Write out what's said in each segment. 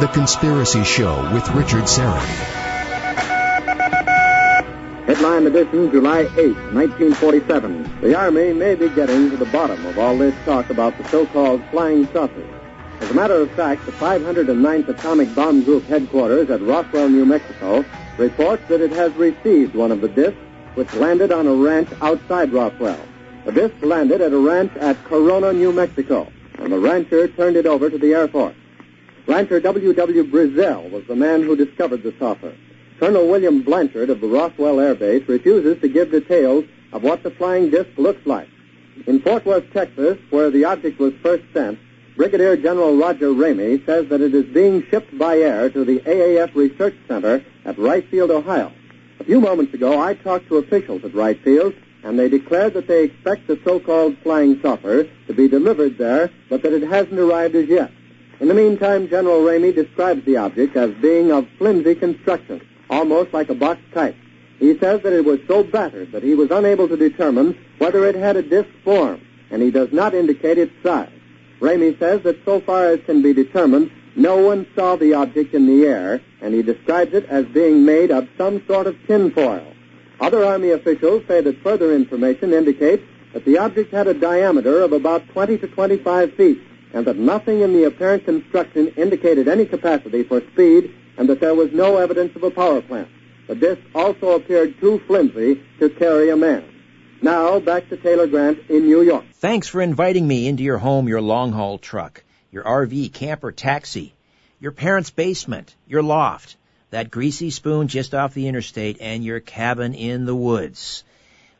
The Conspiracy Show with Richard Syrett. Headline edition, July 8, 1947. The Army may be getting to the bottom of all this talk about the so-called flying saucers. As a matter of fact, the 509th Atomic Bomb Group headquarters at Roswell, New Mexico, reports that it has received one of the discs which landed on a ranch outside Roswell. The disc landed at a ranch at Corona, New Mexico, and the rancher turned it over to the Air Force. Rancher W. W. Brazel was the man who discovered the saucer. Colonel William Blanchard of the Roswell Air Base refuses to give details of what the flying disc looks like. In Fort Worth, Texas, where the object was first sent, Brigadier General Roger Ramey says that it is being shipped by air to the AAF Research Center at Wright Field, Ohio. A few moments ago, I talked to officials at Wright Field and they declared that they expect the so-called flying saucer to be delivered there, but that it hasn't arrived as yet. In the meantime, General Ramey describes the object as being of flimsy construction, almost like a box kite. He says that it was so battered that he was unable to determine whether it had a disc form, and he does not indicate its size. Ramey says that so far as can be determined, no one saw the object in the air, and he describes it as being made of some sort of tinfoil. Other Army officials say that further information indicates that the object had a diameter of about 20 to 25 feet and that nothing in the apparent construction indicated any capacity for speed and that there was no evidence of a power plant. The disc also appeared too flimsy to carry a man. Now, back to Taylor Grant in New York. Thanks for inviting me into your home, your long haul truck, your RV, camper, taxi, your parents' basement, your loft that greasy spoon just off the interstate, and your cabin in the woods.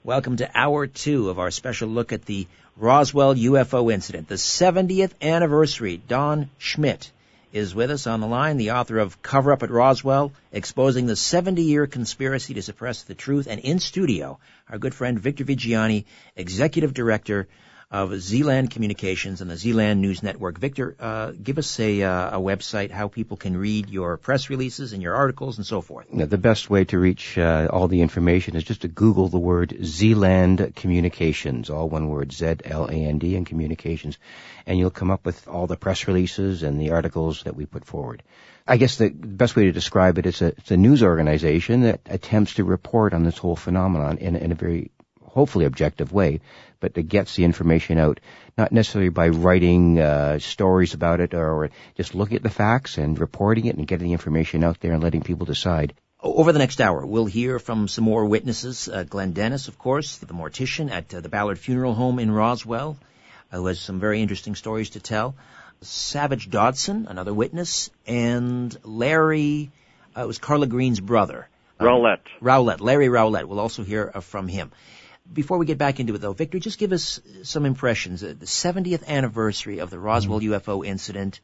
Welcome to hour two of our special look at the Roswell UFO incident, the 70th anniversary. Don Schmitt is with us on the line, the author of Cover Up at Roswell, exposing the 70 year conspiracy to suppress the truth, and in studio, our good friend Victor Viggiani, executive director of Zland Communications and the Zland News Network. Victor, uh, give us a, uh, a website how people can read your press releases and your articles and so forth. the best way to reach uh, all the information is just to Google the word Zland Communications, all one word, Z-L-A-N-D, and Communications, and you'll come up with all the press releases and the articles that we put forward. I guess the best way to describe it is a, it's a news organization that attempts to report on this whole phenomenon in, in a very hopefully objective way, but that gets the information out, not necessarily by writing uh, stories about it or just looking at the facts and reporting it and getting the information out there and letting people decide. Over the next hour, we'll hear from some more witnesses. Uh, Glenn Dennis, of course, the mortician at uh, the Ballard Funeral Home in Roswell, who has some very interesting stories to tell. Savage Dodson, another witness, and Larry, uh, it was Carla Green's brother. Rowlett. Rowlett, Larry Rowlett. We'll also hear uh, from him. Before we get back into it, though, Victor, just give us some impressions. Uh, the 70th anniversary of the Roswell mm-hmm. UFO incident,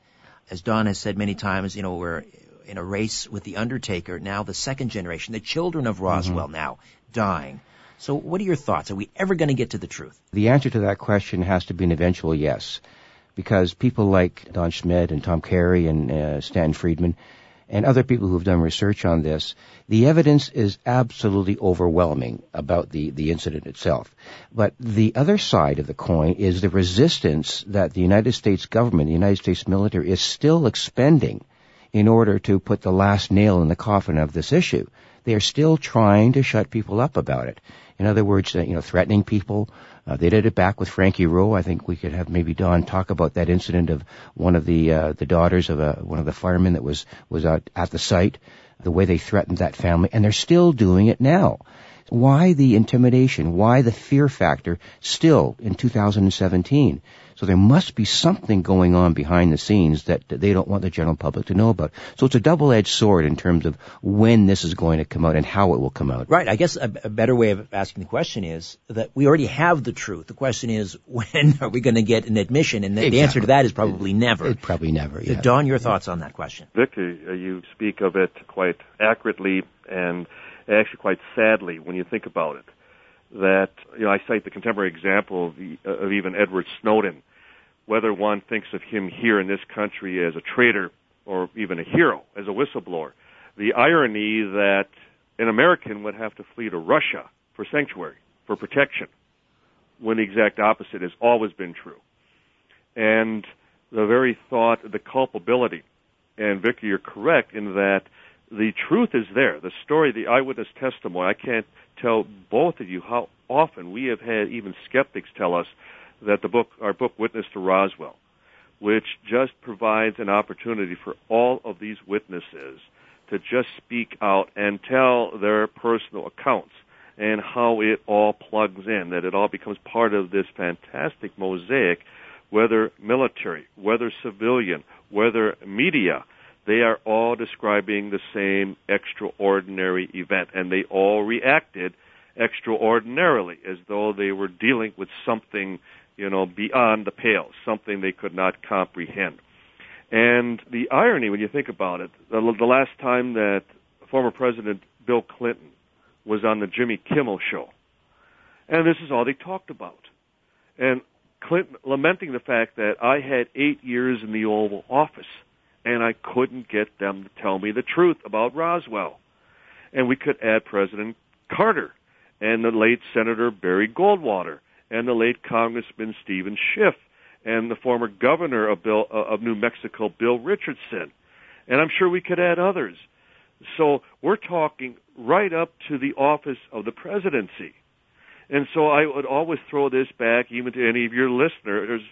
as Don has said many times, you know, we're in a race with the Undertaker. Now, the second generation, the children of Roswell, mm-hmm. now dying. So, what are your thoughts? Are we ever going to get to the truth? The answer to that question has to be an eventual yes, because people like Don Schmitt and Tom Carey and uh, Stan Friedman and other people who have done research on this, the evidence is absolutely overwhelming about the, the incident itself. But the other side of the coin is the resistance that the United States government, the United States military is still expending in order to put the last nail in the coffin of this issue. They are still trying to shut people up about it. In other words, you know, threatening people, uh, they did it back with Frankie Rowe. I think we could have maybe Don talk about that incident of one of the uh, the daughters of a, one of the firemen that was was at, at the site. The way they threatened that family, and they're still doing it now. Why the intimidation? Why the fear factor still in 2017? So there must be something going on behind the scenes that they don't want the general public to know about. So it's a double-edged sword in terms of when this is going to come out and how it will come out. Right. I guess a, a better way of asking the question is that we already have the truth. The question is when are we going to get an admission? And the, exactly. the answer to that is probably it, never. It probably never. Yeah. So Don, your thoughts on that question? Vic, uh, you speak of it quite accurately and actually quite sadly when you think about it that you know I cite the contemporary example of, the, of even Edward Snowden, whether one thinks of him here in this country as a traitor or even a hero, as a whistleblower. The irony that an American would have to flee to Russia for sanctuary, for protection, when the exact opposite has always been true. And the very thought, the culpability. And Victor, you're correct in that the truth is there. The story, the eyewitness testimony, I can't tell both of you how often we have had even skeptics tell us that the book, our book Witness to Roswell, which just provides an opportunity for all of these witnesses to just speak out and tell their personal accounts and how it all plugs in, that it all becomes part of this fantastic mosaic, whether military, whether civilian, whether media, they are all describing the same extraordinary event, and they all reacted extraordinarily, as though they were dealing with something, you know, beyond the pale, something they could not comprehend. And the irony, when you think about it, the, the last time that former President Bill Clinton was on the Jimmy Kimmel show, and this is all they talked about. And Clinton lamenting the fact that I had eight years in the Oval Office and I couldn't get them to tell me the truth about Roswell. And we could add President Carter and the late Senator Barry Goldwater and the late Congressman Steven Schiff and the former governor of, Bill, uh, of New Mexico, Bill Richardson. And I'm sure we could add others. So we're talking right up to the office of the presidency. And so I would always throw this back even to any of your listeners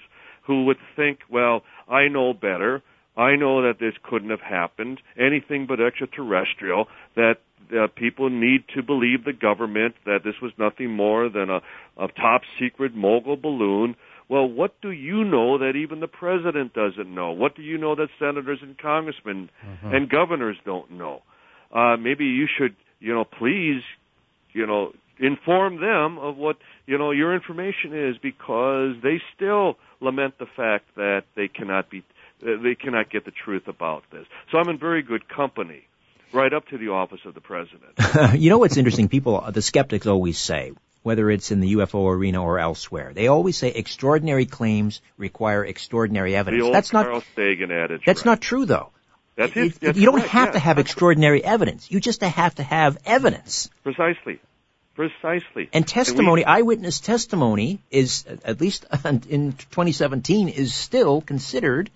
who would think, well, I know better. I know that this couldn't have happened, anything but extraterrestrial, that uh, people need to believe the government, that this was nothing more than a, a top secret mogul balloon. Well, what do you know that even the president doesn't know? What do you know that senators and congressmen mm-hmm. and governors don't know? Uh, maybe you should, you know, please, you know, inform them of what, you know, your information is because they still lament the fact that they cannot be they cannot get the truth about this. So I'm in very good company, right up to the office of the president. you know what's interesting? People, the skeptics always say, whether it's in the UFO arena or elsewhere, they always say extraordinary claims require extraordinary evidence. That's Carl not Sagan adage. That's right. not true, though. That's it. That's you don't have yeah. to have extraordinary evidence. You just have to have evidence. Precisely. Precisely. And testimony, And we- eyewitness testimony is, at least in 2017, is still considered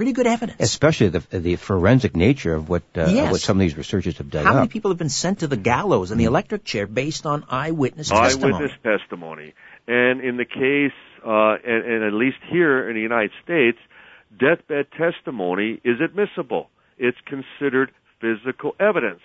pretty good evidence. Especially the the forensic nature of what uh, Yes. of what some of these researchers have done. How many people have been sent to the gallows and the electric chair based on eyewitness testimony? eyewitness testimony. And in the case, uh, and, and at least here in the United States, deathbed testimony is admissible. It's considered physical evidence.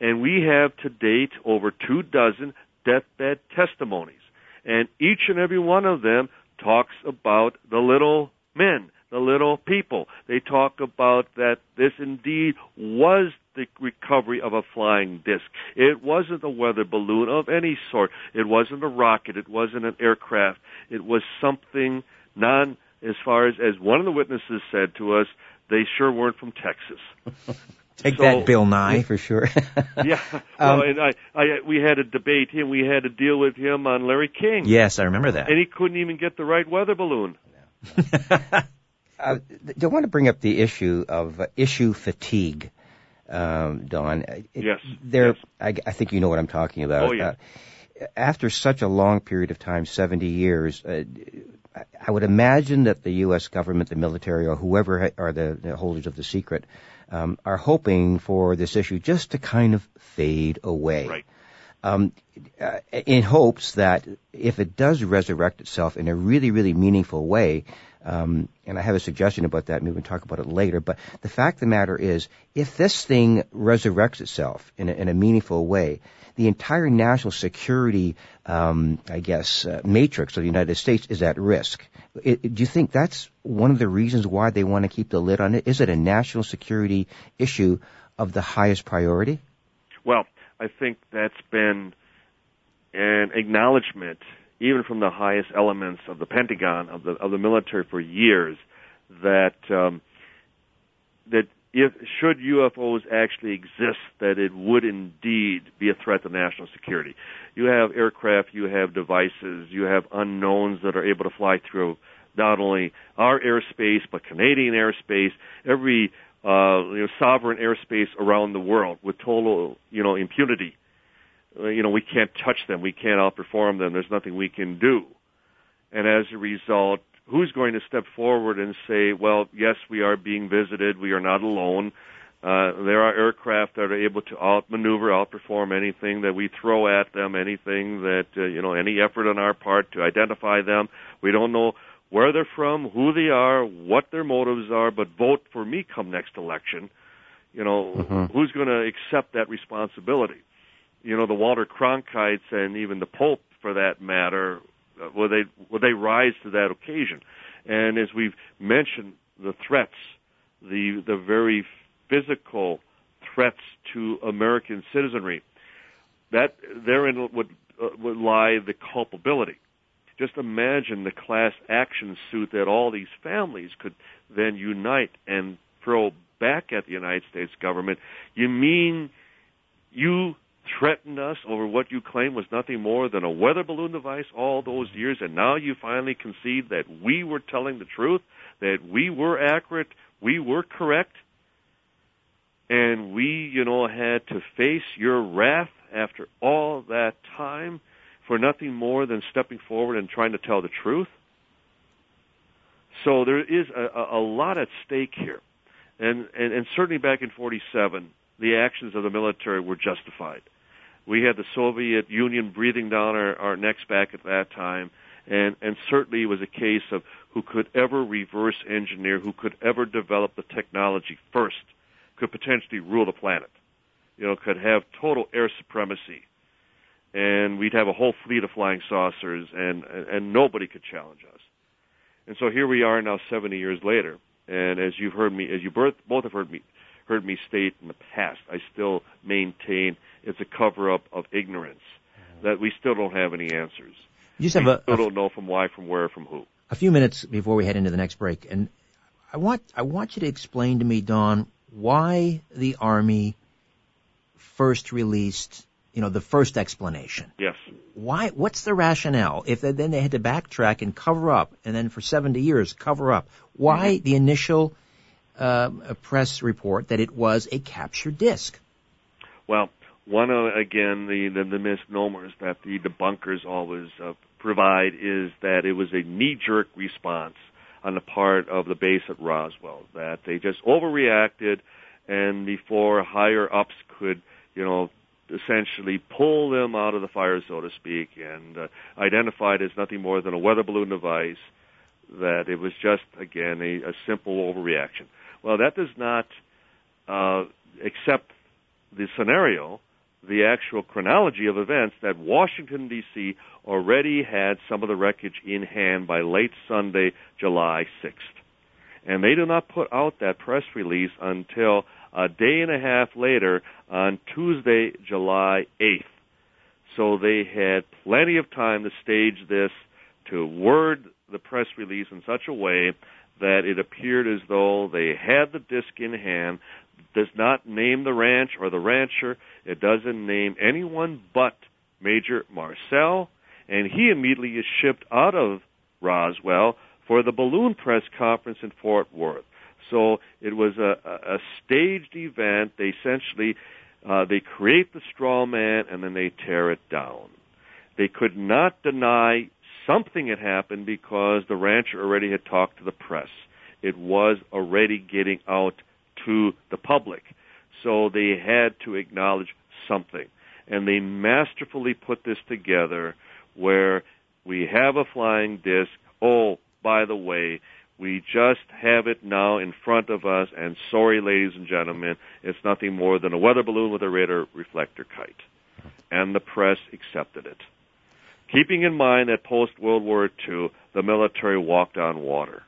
And we have to date over two dozen deathbed testimonies. And each and every one of them talks about the little men, the little people. They talk about that this indeed was the recovery of a flying disc. It wasn't a weather balloon of any sort. It wasn't a rocket. It wasn't an aircraft. It was something non, as far as, as one of the witnesses said to us, they sure weren't from Texas. Take So- that, Bill Nye. for sure. yeah. Um, well, and I, I, we had to debate him. We had to deal with him on Larry King. Yes, I remember that. And he couldn't even get the right weather balloon. I want to bring up the issue of uh, issue fatigue, um, Don. Uh, Yes, There, yes. I, I think you know what I'm talking about. Oh, yeah. Uh, after such a long period of time, 70 years, uh, I- I would imagine that the U.S. government, the military, or whoever ha- are the, the holders of the secret, um, are hoping for this issue just to kind of fade away. Right. Um, uh, in hopes that if it does resurrect itself in a really, really meaningful way, um, and I have a suggestion about that, maybe we can talk about it later, but the fact of the matter is, if this thing resurrects itself in a, in a meaningful way, the entire national security, um, I guess, uh, matrix of the United States is at risk. It, do you think that's one of the reasons why they want to keep the lid on it? Is it a national security issue of the highest priority? Well, I think that's been an acknowledgement, even from the highest elements of the Pentagon, of the of the military for years, that um, that if should UFOs actually exist, that it would indeed be a threat to national security. You have aircraft, you have devices, you have unknowns that are able to fly through not only our airspace but Canadian airspace, every uh, you know, sovereign airspace around the world with total you know impunity. Uh, you know we can't touch them, we can't outperform them. There's nothing we can do, and as a result, who's going to step forward and say, well, yes, we are being visited, we are not alone. Uh, there are aircraft that are able to outmaneuver, outperform anything that we throw at them, anything that, uh, you know, any effort on our part to identify them. We don't know where they're from, who they are, what their motives are, but vote for me come next election. You know, mm-hmm. who's going to accept that responsibility? You know, the Walter Cronkites and even the Pope, for that matter, uh, will they will they rise to that occasion? And as we've mentioned, the threats, the the very physical threats to American citizenry, that therein would uh, would lie the culpability. Just imagine the class action suit that all these families could then unite and throw back at the United States government. You mean you threatened us over what you claim was nothing more than a weather balloon device all those years, and now you finally concede that we were telling the truth, that we were accurate, we were correct, and we, you know, had to face your wrath after all that time for nothing more than stepping forward and trying to tell the truth. So there is a, a lot at stake here. And, and, and certainly back in 47, the actions of the military were justified. We had the Soviet Union breathing down our, our necks back at that time, and, and certainly it was a case of who could ever reverse engineer, who could ever develop the technology first, could potentially rule the planet. You know, could have total air supremacy, and we'd have a whole fleet of flying saucers, and and, and nobody could challenge us. And so here we are now, 70 years later, and as you've heard me, as you both have heard me heard me state in the past, I still maintain it's a cover up of ignorance that we still don't have any answers. You just have we a, still don't know from why, from where, from who. A few minutes before we head into the next break, and I want I want you to explain to me, Don, why the Army first released, you know, the first explanation. Yes. Why? What's the rationale? If they, then they had to backtrack and cover up, and then for 70 years cover up, why mm-hmm. the initial uh, press report that it was a captured disc? Well, one of again the, the the misnomers that the debunkers always uh, provide is that it was a knee-jerk response on the part of the base at Roswell that they just overreacted, and before higher ups could you know essentially pull them out of the fire, so to speak, and uh, identified as nothing more than a weather balloon device. That it was just again a, a simple overreaction. Well, that does not uh, accept the scenario the actual chronology of events that Washington, D.C. already had some of the wreckage in hand by late Sunday, July 6th. And they do not put out that press release until a day and a half later on Tuesday, July 8th. So they had plenty of time to stage this, to word the press release in such a way that it appeared as though they had the disc in hand, does not name the ranch or the rancher. It doesn't name anyone but Major Marcel, and he immediately is shipped out of Roswell for the balloon press conference in Fort Worth. So it was a, a staged event. They essentially uh, they create the straw man and then they tear it down. They could not deny something had happened because the rancher already had talked to the press. It was already getting out to the public. So they had to acknowledge something. And they masterfully put this together where we have a flying disc. Oh, by the way, we just have it now in front of us, and sorry, ladies and gentlemen, it's nothing more than a weather balloon with a radar reflector kite. And the press accepted it. Keeping in mind that post World War II, the military walked on water.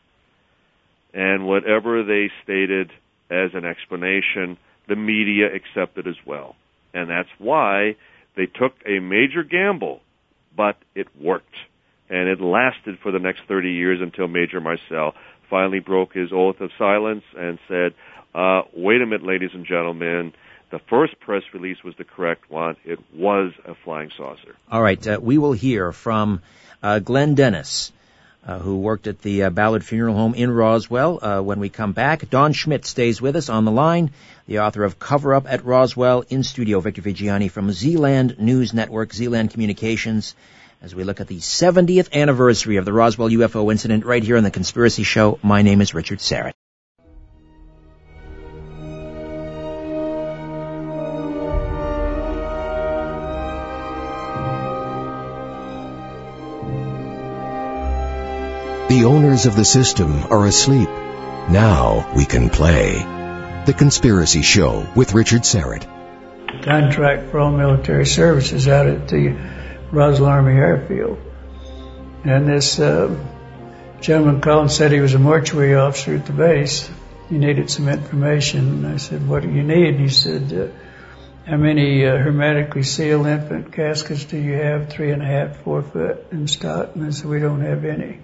And whatever they stated as an explanation, the media accepted as well. And that's why they took a major gamble, but it worked. And it lasted for the next 30 years until Major Marcel finally broke his oath of silence and said, uh, wait a minute, ladies and gentlemen, the first press release was the correct one. It was a flying saucer. All right, uh, we will hear from uh, Glenn Dennis, uh, who worked at the uh, Ballard Funeral Home in Roswell. Uh, when we come back, Don Schmitt stays with us on the line, the author of Cover Up at Roswell in studio. Victor Viggiani from Zland News Network, Zland Communications. as we look at the 70th anniversary of the Roswell UFO incident right here on The Conspiracy Show. My name is Richard Syrett. The owners of the system are asleep. Now we can play. The Conspiracy Show with Richard Syrett. Contract for all military services out at the Roswell Army Airfield. And this uh, gentleman called and said he was a mortuary officer at the base. He needed some information. And I said, what do you need? he said, uh, how many uh, hermetically sealed infant caskets do you have? Three and a half, four foot in stock? And I said, we don't have any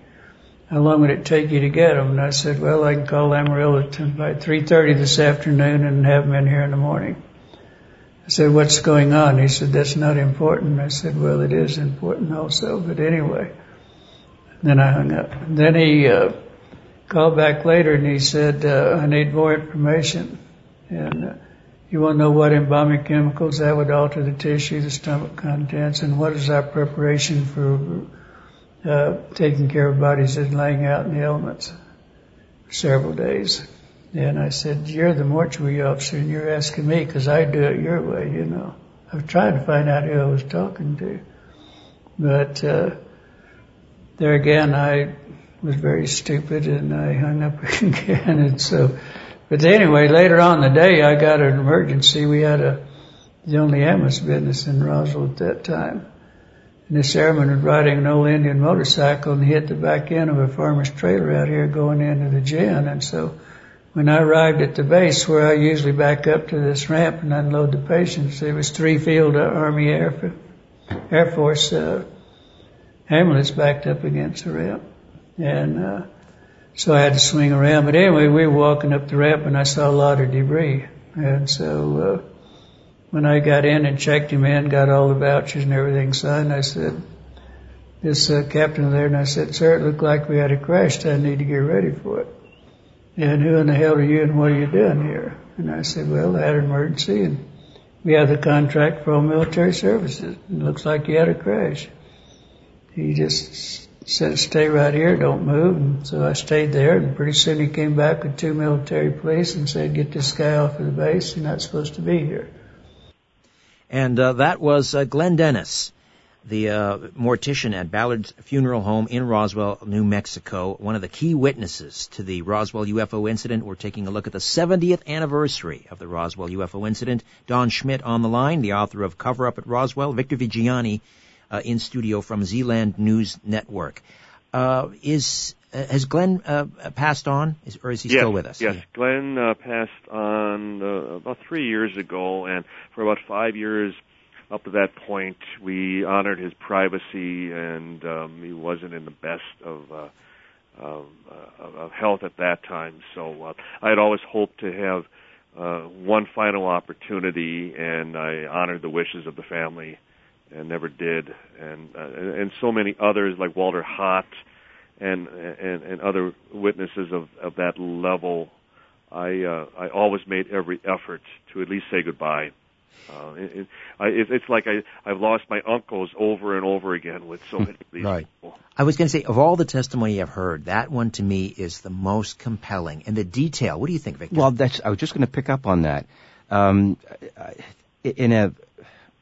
how long would it take you to get them? And I said, well, I can call Amarillo by 3.30 this afternoon and have them in here in the morning. I said, what's going on? He said, that's not important. I said, well, it is important also, but anyway. Then I hung up. Then he uh, called back later and he said, uh, I need more information. And uh, you want to know what embalming chemicals that would alter the tissue, the stomach contents, and what is our preparation for taking care of bodies and laying out in the elements for several days. And I said, you're the mortuary officer and you're asking me because I do it your way, you know. I was trying to find out who I was talking to. But, uh, there again, I was very stupid and I hung up again. And so, but anyway, later on the day, I got an emergency. We had a, the only ambulance business in Roswell at that time. This airman was riding an old Indian motorcycle and hit the back end of a farmer's trailer out here going into the gin. And so when I arrived at the base where I usually back up to this ramp and unload the patients, there was three field Army Air, Air Force uh, ambulance backed up against the ramp. And uh, so I had to swing around. But anyway, we were walking up the ramp and I saw a lot of debris. And so uh, when I got in and checked him in, got all the vouchers and everything signed, I said, this uh, captain there, and I said, sir, it looked like we had a crash. I need to get ready for it. And who in the hell are you and what are you doing here? And I said, well, I had an emergency and we have the contract for all military services. It looks like you had a crash. He just said, stay right here, don't move. And so I stayed there and pretty soon he came back with two military police and said, get this guy off of the base. You're not supposed to be here. And uh, that was uh, Glenn Dennis, the uh, mortician at Ballard's Funeral Home in Roswell, New Mexico, one of the key witnesses to the Roswell UFO incident. We're taking a look at the 70th anniversary of the Roswell UFO incident. Don Schmitt on the line, the author of Cover Up at Roswell, Victor Viggiani uh, in studio from Zland News Network. Uh, is has Glenn uh, passed on, is, or is he yes, still with us? Yes, yeah. Glenn uh, passed on uh, about three years ago, and for about five years up to that point, we honored his privacy, and um, he wasn't in the best of. Uh, of, uh, of health at that time, so uh, I had always hoped to have uh, one final opportunity, and I honored the wishes of the family, and never did. And uh, and so many others like Walter Haut, and and, and other witnesses of, of that level, I uh, I always made every effort to at least say goodbye. Uh, it, it, it's like I I've lost my uncles over and over again with so many of these right. people. I was going to say, of all the testimony I've heard, that one to me is the most compelling, and the detail. What do you think, Victor? Well, that's I was just going to pick up on that. Um, in a,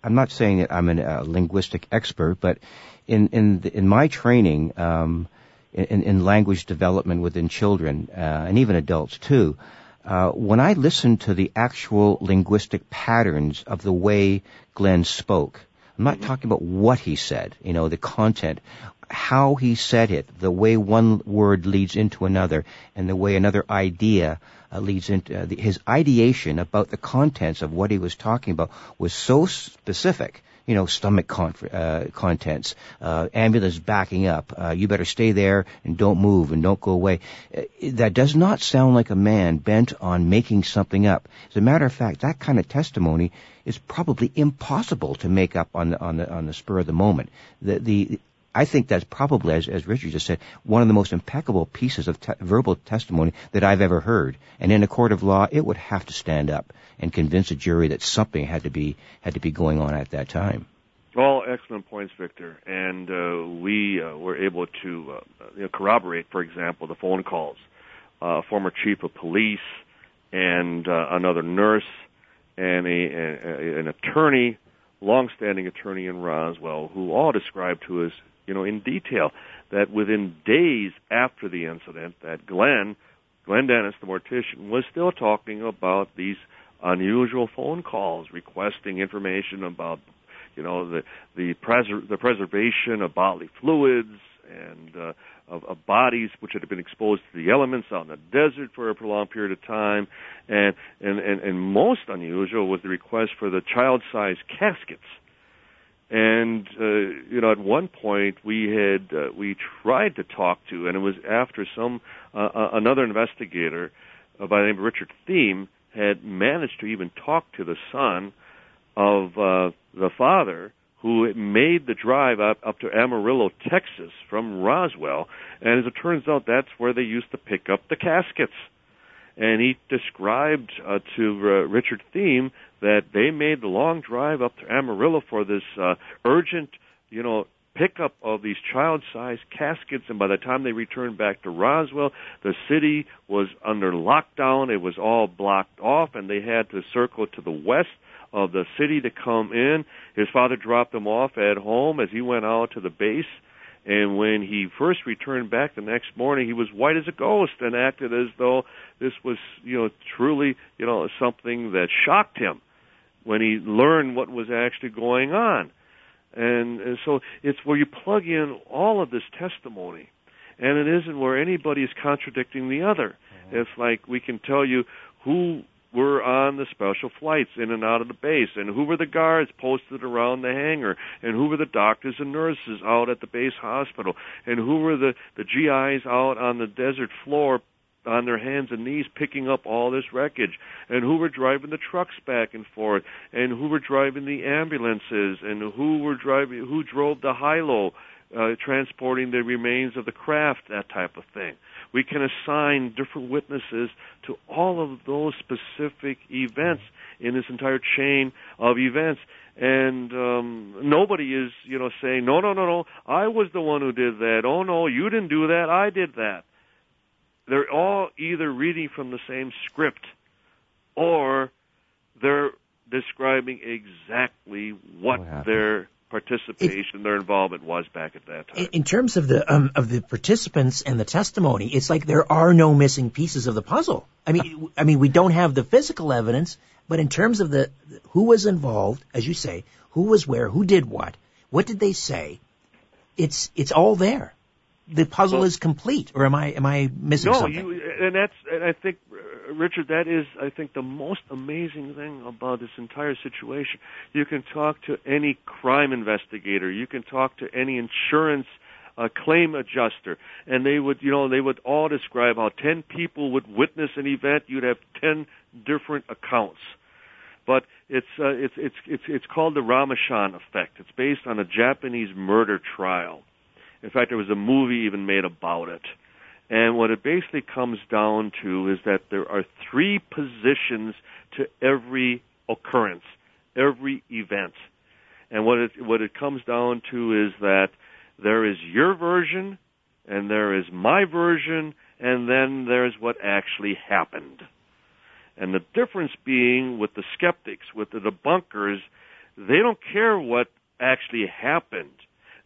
I'm not saying that I'm a linguistic expert, but in in the, in my training. Um, in, in language development within children uh, and even adults too. Uh, when I listened to the actual linguistic patterns of the way Glenn spoke, I'm not talking about what he said, you know, the content, how he said it, the way one word leads into another, and the way another idea uh, leads into uh, the, his ideation about the contents of what he was talking about was so specific you know, stomach con- uh, contents, uh, ambulance backing up, uh, you better stay there and don't move and don't go away. Uh, that does not sound like a man bent on making something up. As a matter of fact, that kind of testimony is probably impossible to make up on the, on the, on the spur of the moment. The, the, I think that's probably, as, as Richard just said, one of the most impeccable pieces of te- verbal testimony that I've ever heard. And in a court of law, it would have to stand up and convince a jury that something had to be had to be going on at that time. All excellent points, Victor. And uh, we uh, were able to uh, you know, corroborate, for example, the phone calls. Uh, a former chief of police and uh, another nurse and a, a, an attorney, long-standing attorney in Roswell, who all described to us, you know, in detail that within days after the incident, that Glenn, Glenn Dennis, the mortician, was still talking about these unusual phone calls requesting information about you know the the, preser- the preservation of bodily fluids and uh, of, of bodies which had been exposed to the elements out in the desert for a prolonged period of time, and and and, and most unusual was the request for the child-sized caskets. And uh, you know, at one point we had uh, we tried to talk to, and it was after some uh, uh another investigator uh, by the name of Richard Thiem had managed to even talk to the son of uh, the father who made the drive up, up to Amarillo, Texas from Roswell. And as it turns out, that's where they used to pick up the caskets. And he described uh, to uh, Richard Thiem that they made the long drive up to Amarillo for this uh, urgent, you know, pickup of these child-sized caskets, and by the time they returned back to Roswell, the city was under lockdown. It was all blocked off, and they had to circle to the west of the city to come in. His father dropped him off at home as he went out to the base. And when he first returned back the next morning, he was white as a ghost and acted as though this was, you know, truly, you know, something that shocked him when he learned what was actually going on. And, and so it's where you plug in all of this testimony, and it isn't where anybody is contradicting the other. Mm-hmm. It's like we can tell you who were on the special flights in and out of the base, and who were the guards posted around the hangar, and who were the doctors and nurses out at the base hospital, and who were the, the GIs out on the desert floor on their hands and knees picking up all this wreckage? And who were driving the trucks back and forth? And who were driving the ambulances? And who were driving who drove the high-low uh, transporting the remains of the craft? That type of thing we can assign different witnesses to all of those specific events in this entire chain of events. And um, nobody is, you know, saying, no, no, no, no, I was the one who did that. Oh, no, you didn't do that. I did that. They're all either reading from the same script or they're describing exactly what, what their participation, it, their involvement was back at that time. In terms of the um, of the participants and the testimony, it's like there are no missing pieces of the puzzle. I mean, I mean, we don't have the physical evidence, but in terms of the who was involved, as you say, who was where, who did what, what did they say, it's it's all there. The puzzle well, is complete, or am I am I missing no, something? No, and that's and I think Richard, that is, I think, the most amazing thing about this entire situation. You can talk to any crime investigator. You can talk to any insurance uh, claim adjuster, and they would, you know, they would all describe how ten people would witness an event. You'd have ten different accounts. But it's uh, it's it's it's it's called the Rashomon effect. It's based on a Japanese murder trial. In fact, there was a movie even made about it. And what it basically comes down to is that there are three positions to every occurrence, every event. And what it, what it comes down to is that there is your version, and there is my version, and then there's what actually happened. And the difference being with the skeptics, with the debunkers, they don't care what actually happened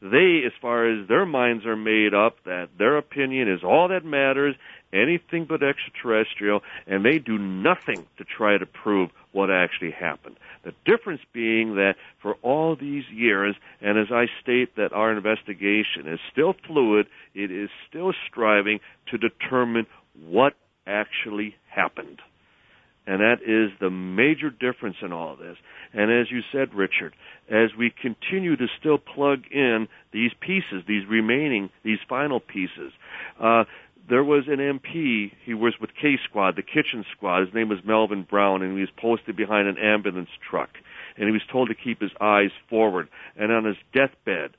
they, as far as their minds are made up, that their opinion is all that matters, anything but extraterrestrial, and they do nothing to try to prove what actually happened. The difference being that for all these years, and as I state that our investigation is still fluid, it is still striving to determine what actually happened. And that is the major difference in all of this. And as you said, Richard, as we continue to still plug in these pieces, these remaining, these final pieces, uh, there was an MP, he was with K Squad, the kitchen squad. His name was Melvin Brown, and he was posted behind an ambulance truck. And he was told to keep his eyes forward. And on his deathbed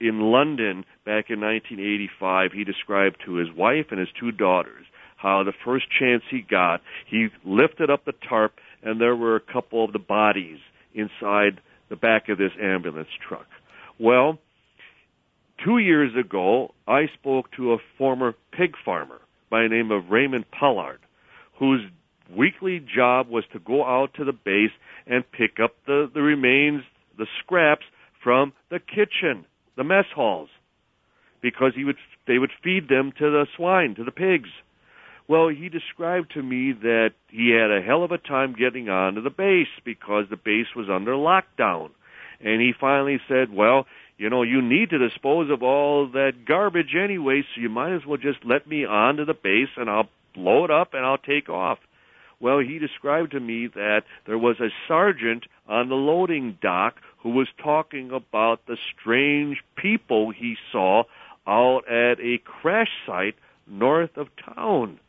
in London back in 1985, he described to his wife and his two daughters how the first chance he got, he lifted up the tarp and there were a couple of the bodies inside the back of this ambulance truck. Well, two years ago, I spoke to a former pig farmer by the name of Raymond Pollard, whose weekly job was to go out to the base and pick up the, the remains, the scraps from the kitchen, the mess halls, because he would they would feed them to the swine, to the pigs. Well, he described to me that he had a hell of a time getting onto the base because the base was under lockdown. And he finally said, well, you know, you need to dispose of all that garbage anyway, so you might as well just let me onto the base and I'll blow it up and I'll take off. Well, he described to me that there was a sergeant on the loading dock who was talking about the strange people he saw out at a crash site north of town.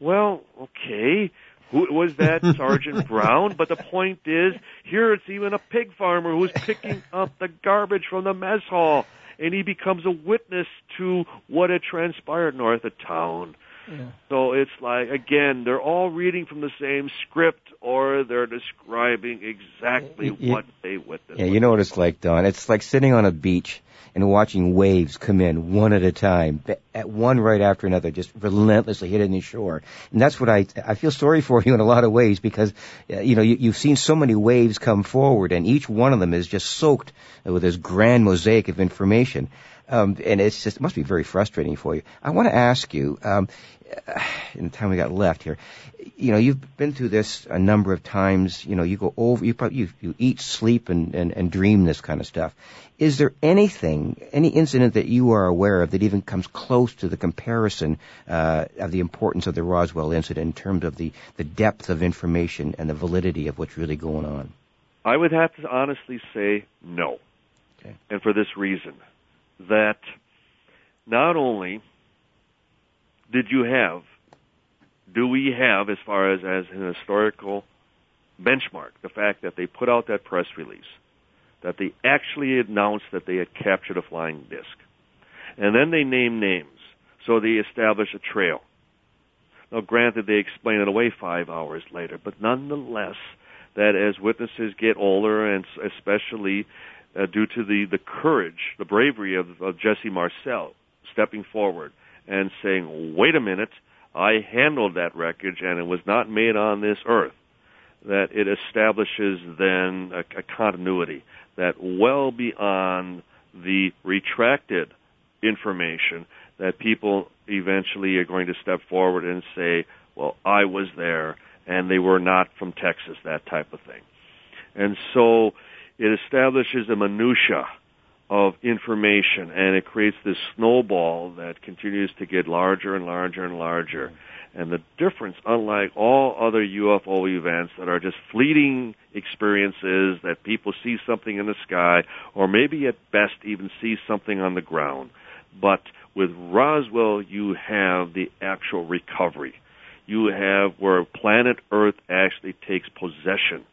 Well, okay. Who was that Sergeant Brown? But the point is, here it's even a pig farmer who's picking up the garbage from the mess hall, and he becomes a witness to what had transpired north of town. So it's like again, they're all reading from the same script, or they're describing exactly Yeah. what they witnessed. Yeah, you know what it's like, Don. It's like sitting on a beach and watching waves come in one at a time, at one right after another, just relentlessly hitting the shore. And that's what I I feel sorry for you in a lot of ways because uh, you know you, you've seen so many waves come forward, and each one of them is just soaked with this grand mosaic of information. Um, and it's just it must be very frustrating for you. I want to ask you, um, in the time we got left here, you know, you've been through this a number of times. You know, you go over, you probably you, you eat, sleep, and, and and dream this kind of stuff. Is there anything, any incident that you are aware of that even comes close to the comparison uh, of the importance of the Roswell incident in terms of the the depth of information and the validity of what's really going on? I would have to honestly say no. Okay. And for this reason, that not only did you have, do we have, as far as, as an historical benchmark, the fact that they put out that press release, that they actually announced that they had captured a flying disc. And then they name names. So they establish a trail. Now, granted, they explain it away five hours later, but nonetheless, that as witnesses get older, and especially uh, due to the, the courage, the bravery of, of Jesse Marcel stepping forward and saying, wait a minute, I handled that wreckage and it was not made on this earth, that it establishes then a, a continuity that well beyond the retracted information that people eventually are going to step forward and say, well, I was there and they were not from Texas, that type of thing. And so it establishes a minutia of information and it creates this snowball that continues to get larger and larger and larger. And the difference, unlike all other UFO events that are just fleeting experiences that people see something in the sky or maybe at best even see something on the ground. But with Roswell, you have the actual recovery. You have where planet Earth actually takes possession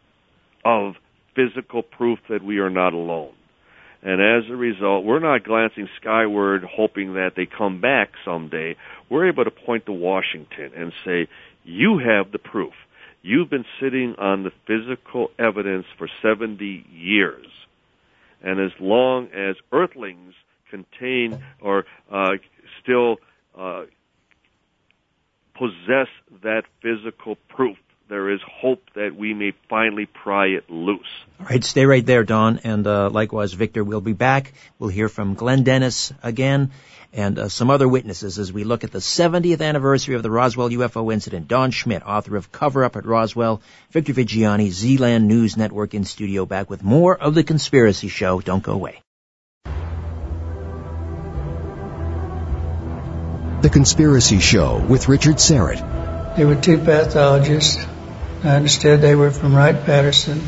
of physical proof that we are not alone. And as a result, we're not glancing skyward hoping that they come back someday. We're able to point to Washington and say, you have the proof. You've been sitting on the physical evidence for 70 years. And as long as Earthlings contain or uh, still uh, possess that physical proof, there is hope that we may finally pry it loose. All right, stay right there, Don, and uh, likewise, Victor. We'll be back. We'll hear from Glenn Dennis again and uh, some other witnesses as we look at the 70th anniversary of the Roswell UFO incident. Don Schmitt, author of Cover Up at Roswell, Victor Viggiani, Zland News Network in studio, back with more of the Conspiracy Show. Don't go away. The Conspiracy Show with Richard Syrett. There were two pathologists. I understood they were from Wright Patterson.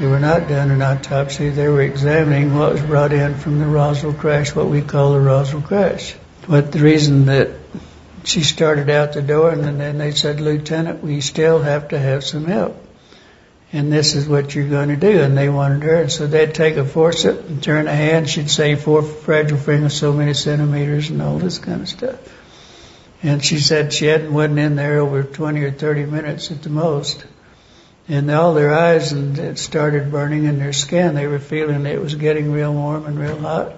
They were not done an autopsy. They were examining what was brought in from the Roswell crash, what we call the Roswell crash. But the reason that she started out the door and then they said, Lieutenant, we still have to have some help. And this is what you're going to do. And they wanted her. And so they'd take a forceps and turn a hand. She'd say four fragile fingers, so many centimeters and all this kind of stuff. And she said she hadn't wasn't in there over 20 or 30 minutes at the most. and all their eyes and it started burning in their skin. They were feeling it was getting real warm and real hot.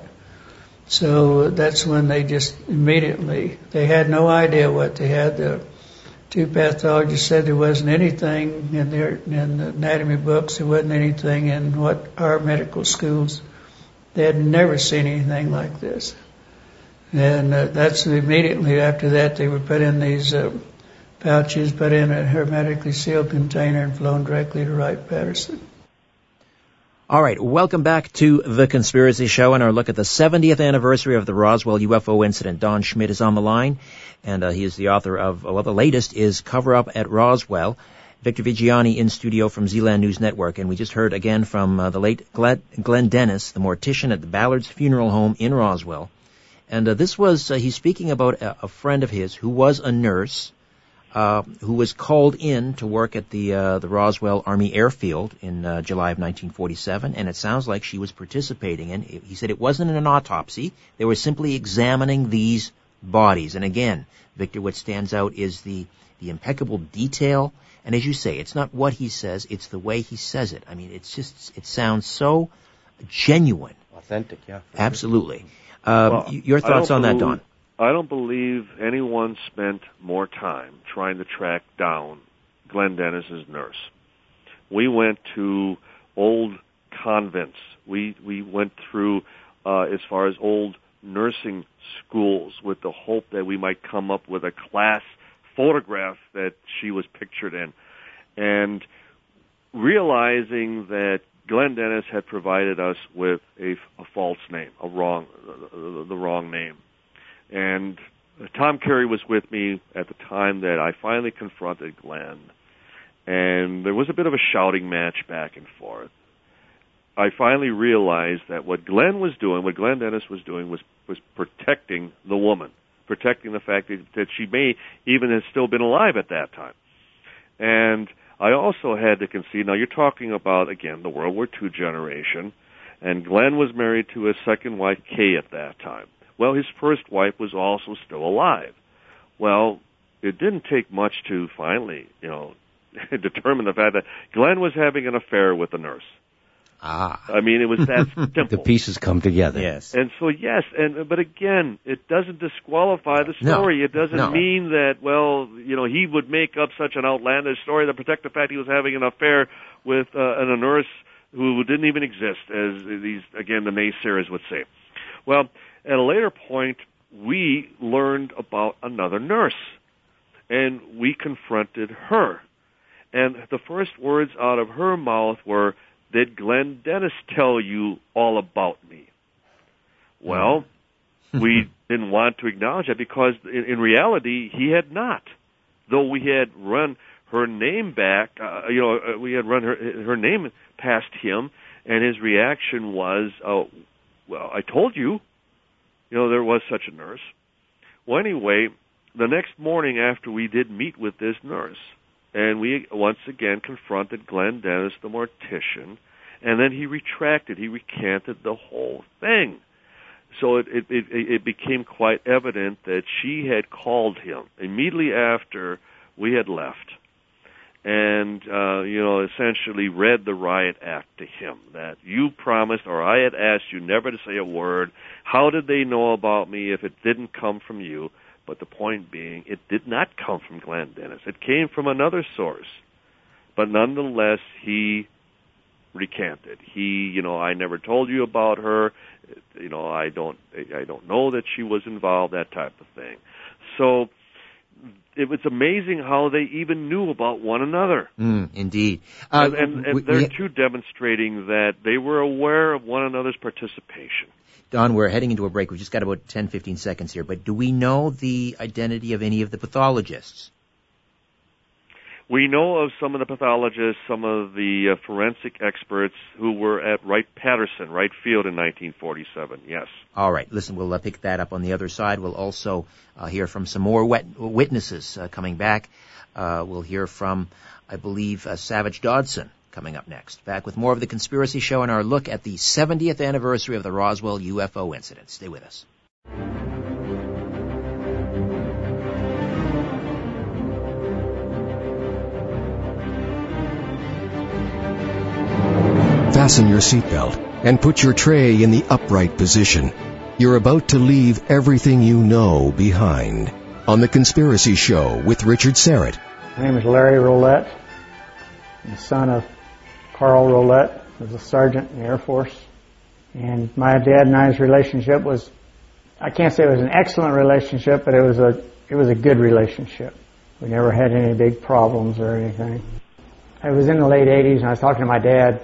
So that's when they just immediately, they had no idea what they had. The two pathologists said there wasn't anything in their, in the anatomy books, there wasn't anything in what our medical schools, they had never seen anything like this. And uh, that's immediately after that they were put in these uh, pouches, put in a hermetically sealed container and flown directly to Wright Patterson. All right, welcome back to The Conspiracy Show and our look at the 70th anniversary of the Roswell UFO incident. Don Schmitt is on the line, and uh, he is the author of, well, the latest is Cover Up at Roswell. Victor Viggiani in studio from Zland News Network, and we just heard again from uh, the late Glenn Dennis, the mortician at the Ballard's Funeral Home in Roswell. And uh, this was, uh, he's speaking about a, a, friend of his who was a nurse uh, who was called in to work at the uh, the Roswell Army Airfield in uh, July of 1947, and it sounds like she was participating in. He said it wasn't an autopsy; they were simply examining these bodies. And again, Victor, what stands out is the the impeccable detail. And as you say, it's not what he says; it's the way he says it. I mean, it's just it sounds so genuine, authentic. Yeah, absolutely. Uh, well, your thoughts on that, Don? I don't believe anyone spent more time trying to track down Glenn Dennis's nurse. We went to old convents. We we went through uh, as far as old nursing schools with the hope that we might come up with a class photograph that she was pictured in, and realizing that Glenn Dennis had provided us with a, a false name, a wrong, the, the wrong name. And Tom Carey was with me at the time that I finally confronted Glenn. And there was a bit of a shouting match back and forth. I finally realized that what Glenn was doing, what Glenn Dennis was doing, was was protecting the woman, protecting the fact that, that she may even have still been alive at that time. And I also had to concede. Now you're talking about again the World War II generation, and Glenn was married to his second wife Kay at that time. Well, his first wife was also still alive. Well, it didn't take much to finally, you know, determine the fact that Glenn was having an affair with a nurse. Ah. I mean, it was that simple. the pieces come together. Yes. And so, yes, and but again, it doesn't disqualify the story. No. It doesn't no. mean that, well, you know, he would make up such an outlandish story to protect the fact he was having an affair with uh, a nurse who didn't even exist, as these again the naysayers would say. Well, at a later point, we learned about another nurse, and we confronted her. And the first words out of her mouth were, did Glenn Dennis tell you all about me? Well, hmm. we didn't want to acknowledge that because in, in reality he had not. Though we had run her name back, uh, you know, uh, we had run her her name past him, and his reaction was, "Oh, well, I told you." You know, there was such a nurse. Well, anyway, the next morning after we did meet with this nurse, and we once again confronted Glenn Dennis, the mortician, and then he retracted. He recanted the whole thing. So it, it, it, it became quite evident that she had called him immediately after we had left and uh, you know essentially read the riot act to him that you promised or I had asked you never to say a word. How did they know about me if it didn't come from you? But the point being, it did not come from Glenn Dennis. It came from another source. But nonetheless, he recanted. He, you know, I never told you about her. You know, I don't, I don't know that she was involved. That type of thing. So it was amazing how they even knew about one another. Mm, indeed. Uh, and, and, and they're we, too demonstrating that they were aware of one another's participation. Don, we're heading into a break. We've just got about 10, 15 seconds here. But do we know the identity of any of the pathologists? We know of some of the pathologists, some of the uh, forensic experts who were at Wright Patterson, Wright Field in 1947. Yes. All right. Listen, we'll uh, pick that up on the other side. We'll also uh, hear from some more wet- witnesses uh, coming back. Uh, we'll hear from, I believe, uh, Savage Dodson coming up next. Back with more of the Conspiracy Show and our look at the 70th anniversary of the Roswell UFO incident. Stay with us. Fasten your seatbelt and put your tray in the upright position. You're about to leave everything you know behind. On The Conspiracy Show with Richard Syrett. My name is Larry Rolette. I'm the son of Carl Rolette, was a sergeant in the Air Force. And my dad and I's relationship was, I can't say it was an excellent relationship, but it was a, it was a good relationship. We never had any big problems or anything. I was in the late 80s and I was talking to my dad.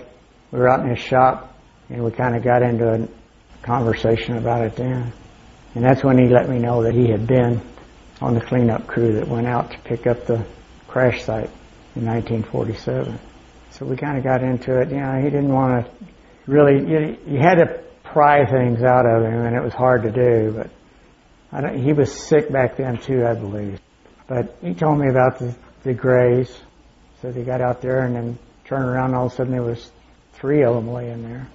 We were out in his shop and we kind of got into a conversation about it then. And that's when he let me know that he had been on the cleanup crew that went out to pick up the crash site in 1947. So we kind of got into it. You know, he didn't want to really, you, you had to pry things out of him and it was hard to do, but I don't, he was sick back then too, I believe. But he told me about the, the grays. So they got out there and then turned around and all of a sudden there was three of them laying there.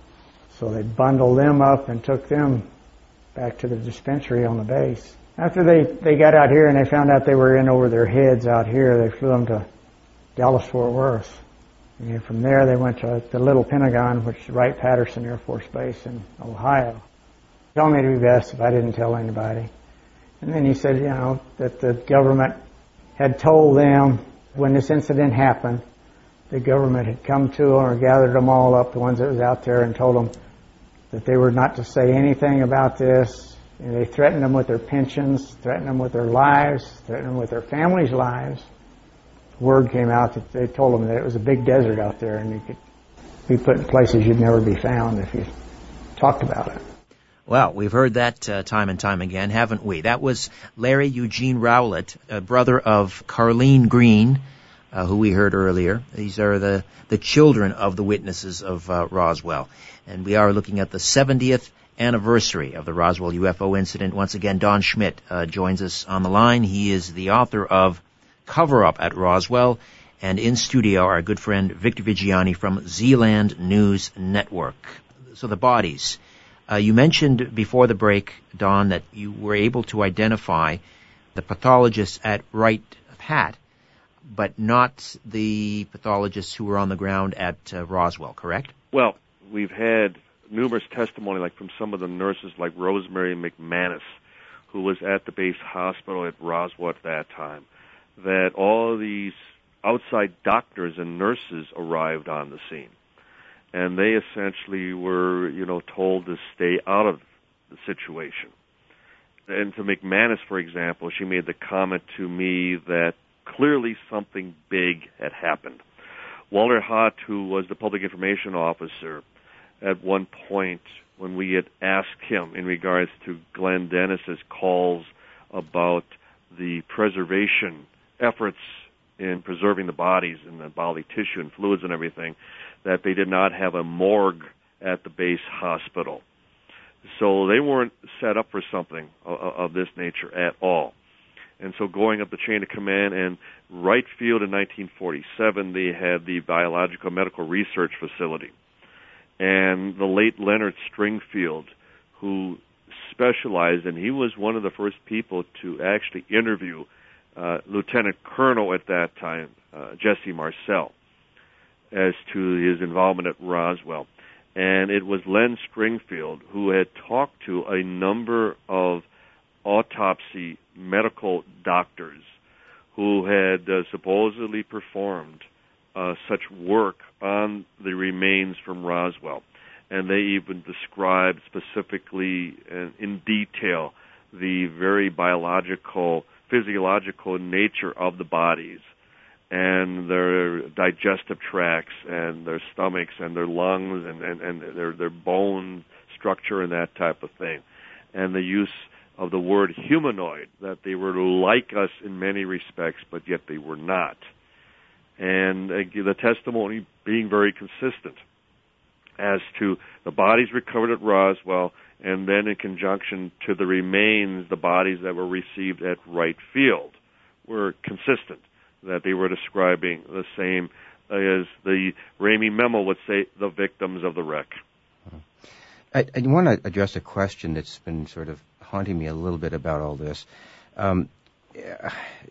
So they bundled them up and took them back to the dispensary on the base. After they, they got out here and they found out they were in over their heads out here, they flew them to Dallas Fort Worth. And from there they went to the Little Pentagon, which is Wright-Patterson Air Force Base in Ohio. He told me to be best if I didn't tell anybody. And then he said, you know, that the government had told them when this incident happened, the government had come to them or gathered them all up, the ones that was out there, and told them that they were not to say anything about this. And they threatened them with their pensions, threatened them with their lives, threatened them with their families' lives. Word came out that they told them that it was a big desert out there and you could be put in places you'd never be found if you talked about it. Well, we've heard that uh, time and time again, haven't we? That was Larry Eugene Rowlett, a brother of Carlene Green, uh, who we heard earlier. These are the, the children of the witnesses of uh, Roswell. And we are looking at the 70th anniversary of the Roswell UFO incident. Once again, Don Schmitt uh, joins us on the line. He is the author of Cover Up at Roswell. And in studio, our good friend Victor Viggiani from Zland News Network. So the bodies. Uh, you mentioned before the break, Don, that you were able to identify the pathologists at Wright Pat, but not the pathologists who were on the ground at uh, Roswell, correct? Well, we've had numerous testimony, like from some of the nurses, like Rosemary McManus, who was at the base hospital at Roswell at that time, that all these outside doctors and nurses arrived on the scene and they essentially were, you know, told to stay out of the situation. And to McManus, for example, she made the comment to me that clearly something big had happened. Walter Haut, who was the public information officer, at one point when we had asked him in regards to Glenn Dennis's calls about the preservation efforts in preserving the bodies and the bodily tissue and fluids and everything, that they did not have a morgue at the base hospital. So they weren't set up for something of, this nature at all. And so going up the chain of command and Wright Field in 1947, they had the Biological Medical Research Facility. And the late Leonard Stringfield, who specialized, and he was one of the first people to actually interview uh, Lieutenant Colonel at that time, uh, Jesse Marcel as to his involvement at Roswell. And it was Len Stringfield who had talked to a number of autopsy medical doctors who had uh, supposedly performed uh, such work on the remains from Roswell. And they even described specifically and in detail the very biological, physiological nature of the bodies and their digestive tracts and their stomachs and their lungs and, and, and their, their bone structure and that type of thing. And the use of the word humanoid, that they were like us in many respects, but yet they were not. And uh, the testimony being very consistent as to the bodies recovered at Roswell and then in conjunction to the remains, the bodies that were received at Wright Field were consistent that they were describing the same as the Ramey memo would say, the victims of the wreck. I, I want to address a question that's been sort of haunting me a little bit about all this. Um,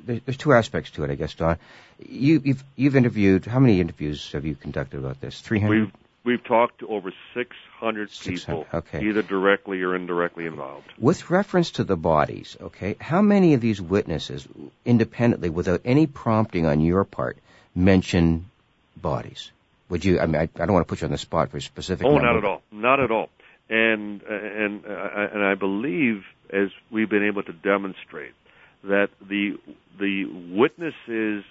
there's two aspects to it, I guess, Don. You, have you've interviewed. How many interviews have you conducted about this? Three hundred. We've talked to over 600 600, people, okay. either directly or indirectly involved. With reference to the bodies, okay, how many of these witnesses, independently, without any prompting on your part, mention bodies? Would you? I mean, I, I don't want to put you on the spot for a specific. Oh, number. not at all, not at all. And and uh, and I believe, as we've been able to demonstrate, that the the witnesses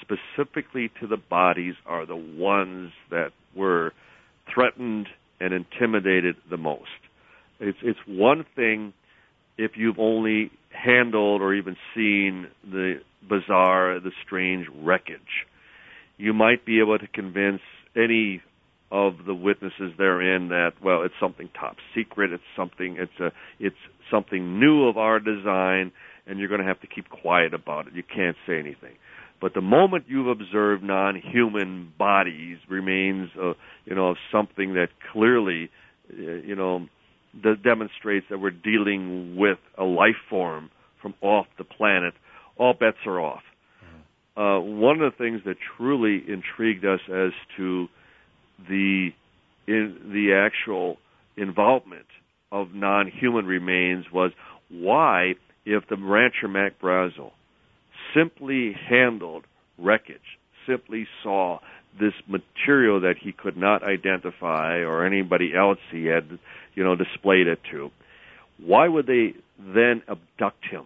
specifically to the bodies are the ones that were threatened and intimidated the most. It's it's one thing if you've only handled or even seen the bizarre, the strange wreckage. You might be able to convince any of the witnesses therein that well, it's something top secret. It's something. It's a. It's something new of our design, and you're going to have to keep quiet about it. You can't say anything. But the moment you've observed non-human bodies remains, uh, you know, of something that clearly, uh, you know, that demonstrates that we're dealing with a life form from off the planet, all bets are off. Uh, one of the things that truly intrigued us as to the in the actual involvement of non-human remains was why, if the rancher Mac Brazel simply handled wreckage, simply saw this material that he could not identify or anybody else he had, you know, displayed it to, why would they then abduct him,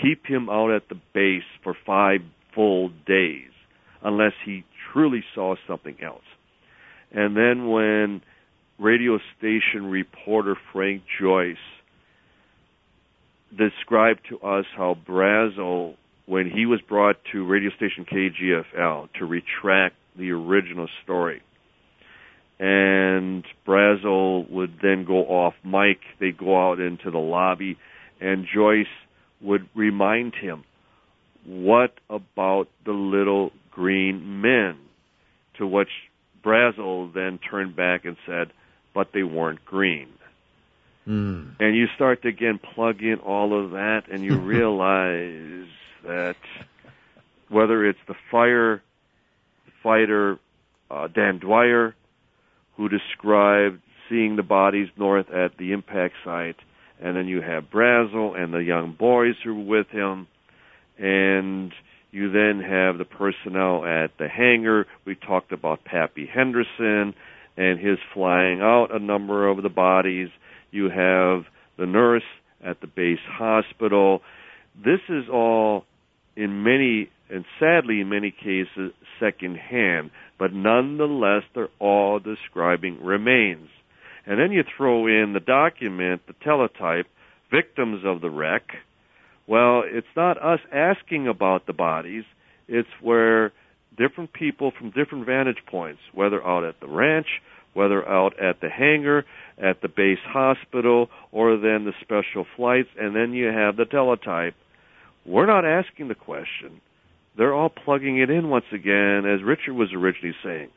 keep him out at the base for five full days, unless he truly saw something else? And then when radio station reporter Frank Joyce described to us how Brazel, when he was brought to radio station KGFL to retract the original story, and Brazel would then go off mic, they'd go out into the lobby, and Joyce would remind him, what about the little green men? To which Brazel then turned back and said, but they weren't green. Mm. And you start to again plug in all of that, and you realize that whether it's the fire fighter uh, Dan Dwyer, who described seeing the bodies north at the impact site, and then you have Brazel and the young boys who were with him, and you then have the personnel at the hangar. We talked about Pappy Henderson and his flying out a number of the bodies. You have the nurse at the base hospital. This is all in many, and sadly in many cases, secondhand, but nonetheless they're all describing remains. And then you throw in the document, the teletype, victims of the wreck. Well, it's not us asking about the bodies. It's where different people from different vantage points, whether out at the ranch, whether out at the hangar, at the base hospital, or then the special flights, and then you have the teletype. We're not asking the question. They're all plugging it in once again, as Richard was originally saying,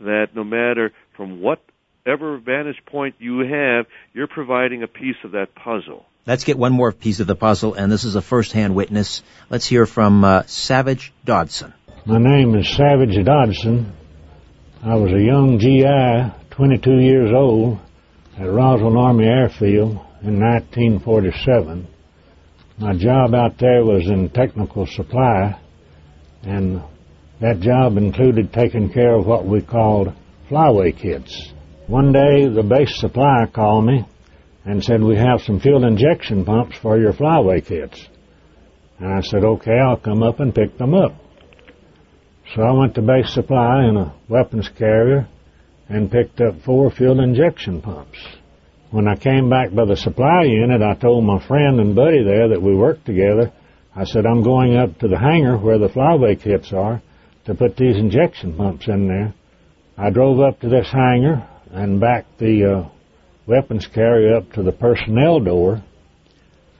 that no matter from whatever vantage point you have, you're providing a piece of that puzzle. Let's get one more piece of the puzzle, and this is a first-hand witness. Let's hear from uh, Savage Dodson. My name is Savage Dodson. I was a young GI, 22 years old, at Roswell Army Airfield in 1947. My job out there was in technical supply, and that job included taking care of what we called flyway kits. One day, the base supply called me and said, we have some fuel injection pumps for your flyway kits. And I said, okay, I'll come up and pick them up. So I went to base supply in a weapons carrier and picked up four fuel injection pumps. When I came back by the supply unit, I told my friend and buddy there that we worked together, I said, I'm going up to the hangar where the flyway kits are to put these injection pumps in there. I drove up to this hangar and backed the uh, weapons carrier up to the personnel door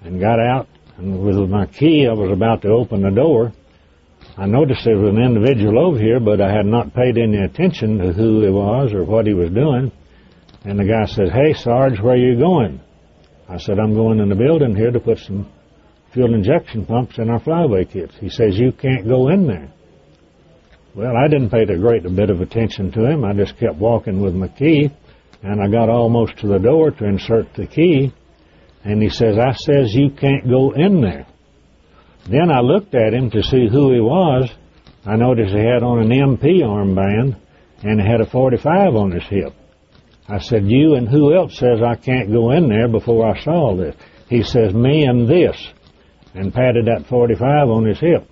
and got out and with my key I was about to open the door. I noticed there was an individual over here, but I had not paid any attention to who he was or what he was doing. And the guy said, Hey, Sarge, where are you going? I said, I'm going in the building here to put some fuel injection pumps in our flyaway kits. He says, You can't go in there. Well, I didn't pay a great bit of attention to him. I just kept walking with my key, and I got almost to the door to insert the key, and he says, I says you can't go in there. Then I looked at him to see who he was. I noticed he had on an MP armband, and he had a 45 on his hip. I said, you and who else says I can't go in there before I saw this? He says, me and this, and patted that 45 on his hip.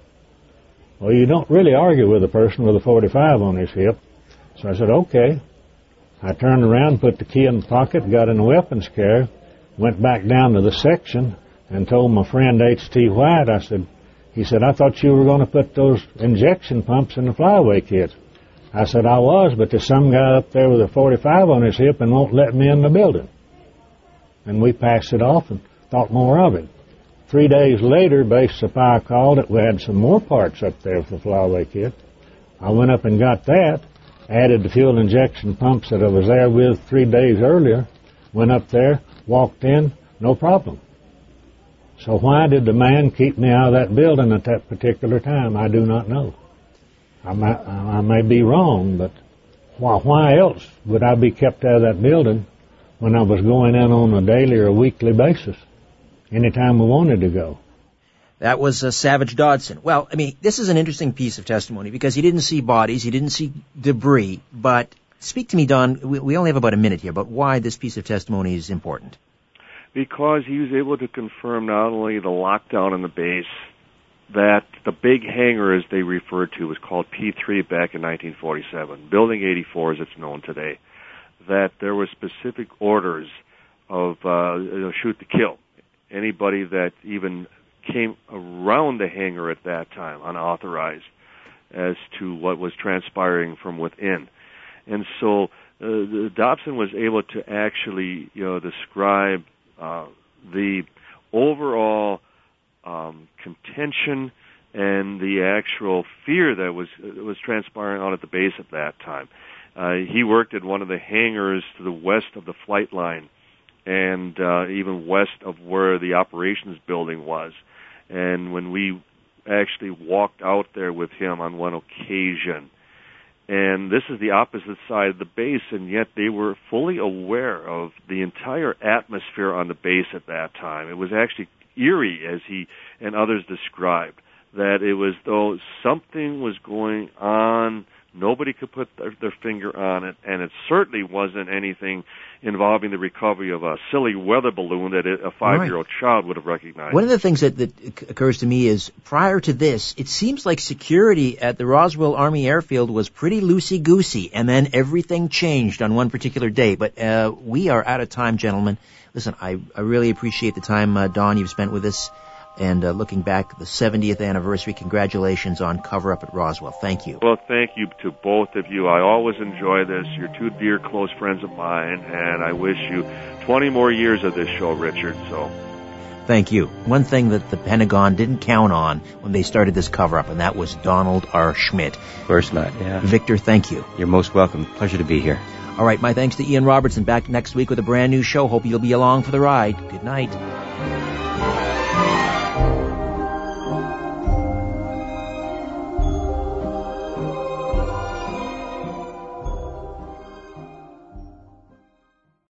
Well, you don't really argue with a person with a 45 on his hip. So I said, okay. I turned around, put the key in the pocket, got in the weapons carrier, went back down to the section, and told my friend H.T. White, I said, he said, I thought you were going to put those injection pumps in the flyaway kits. I said, I was, but there's some guy up there with a 45 on his hip and won't let me in the building. And we passed it off and thought more of it. Three days later, base supply called it. We had some more parts up there for the flyaway kit. I went up and got that, added the fuel injection pumps that I was there with three days earlier, went up there, walked in, no problem. So why did the man keep me out of that building at that particular time? I do not know. I may, I may be wrong, but why, why else would I be kept out of that building when I was going in on a daily or weekly basis? anytime we wanted to go. That was uh, Savage Dodson. Well, I mean, this is an interesting piece of testimony because he didn't see bodies, he didn't see debris. But speak to me, Don. We, we only have about a minute here, but why this piece of testimony is important? Because he was able to confirm not only the lockdown in the base, that the big hangar, as they referred to, was called P3 back in 1947, Building 84 as it's known today, that there were specific orders of uh, shoot to kill. Anybody that even came around the hangar at that time unauthorized as to what was transpiring from within. And so uh, Dodson was able to actually, you know, describe uh, the overall um, contention and the actual fear that was was transpiring out at the base at that time. Uh, he worked at one of the hangars to the west of the flight line and uh, even west of where the operations building was. And when we actually walked out there with him on one occasion, and this is the opposite side of the base, and yet they were fully aware of the entire atmosphere on the base at that time. It was actually eerie, as he and others described, that it was though something was going on Nobody could put their, their, finger on it, and it certainly wasn't anything involving the recovery of a silly weather balloon that a five-year-old right. child would have recognized. One of the things that, that occurs to me is prior to this, it seems like security at the Roswell Army Airfield was pretty loosey-goosey, and then everything changed on one particular day. But uh, we are out of time, gentlemen. Listen, I, I really appreciate the time, uh, Don, you've spent with us. And uh, looking back, the 70th anniversary, congratulations on Cover Up at Roswell. Thank you. Well, thank you to both of you. I always enjoy this. You're two dear, close friends of mine, and I wish you 20 more years of this show, Richard. So. Thank you. One thing that the Pentagon didn't count on when they started this cover up, and that was Donald R. Schmitt. Of course not, yeah. Victor, thank you. You're most welcome. Pleasure to be here. All right, my thanks to Ian Robertson. Back next week with a brand new show. Hope you'll be along for the ride. Good night.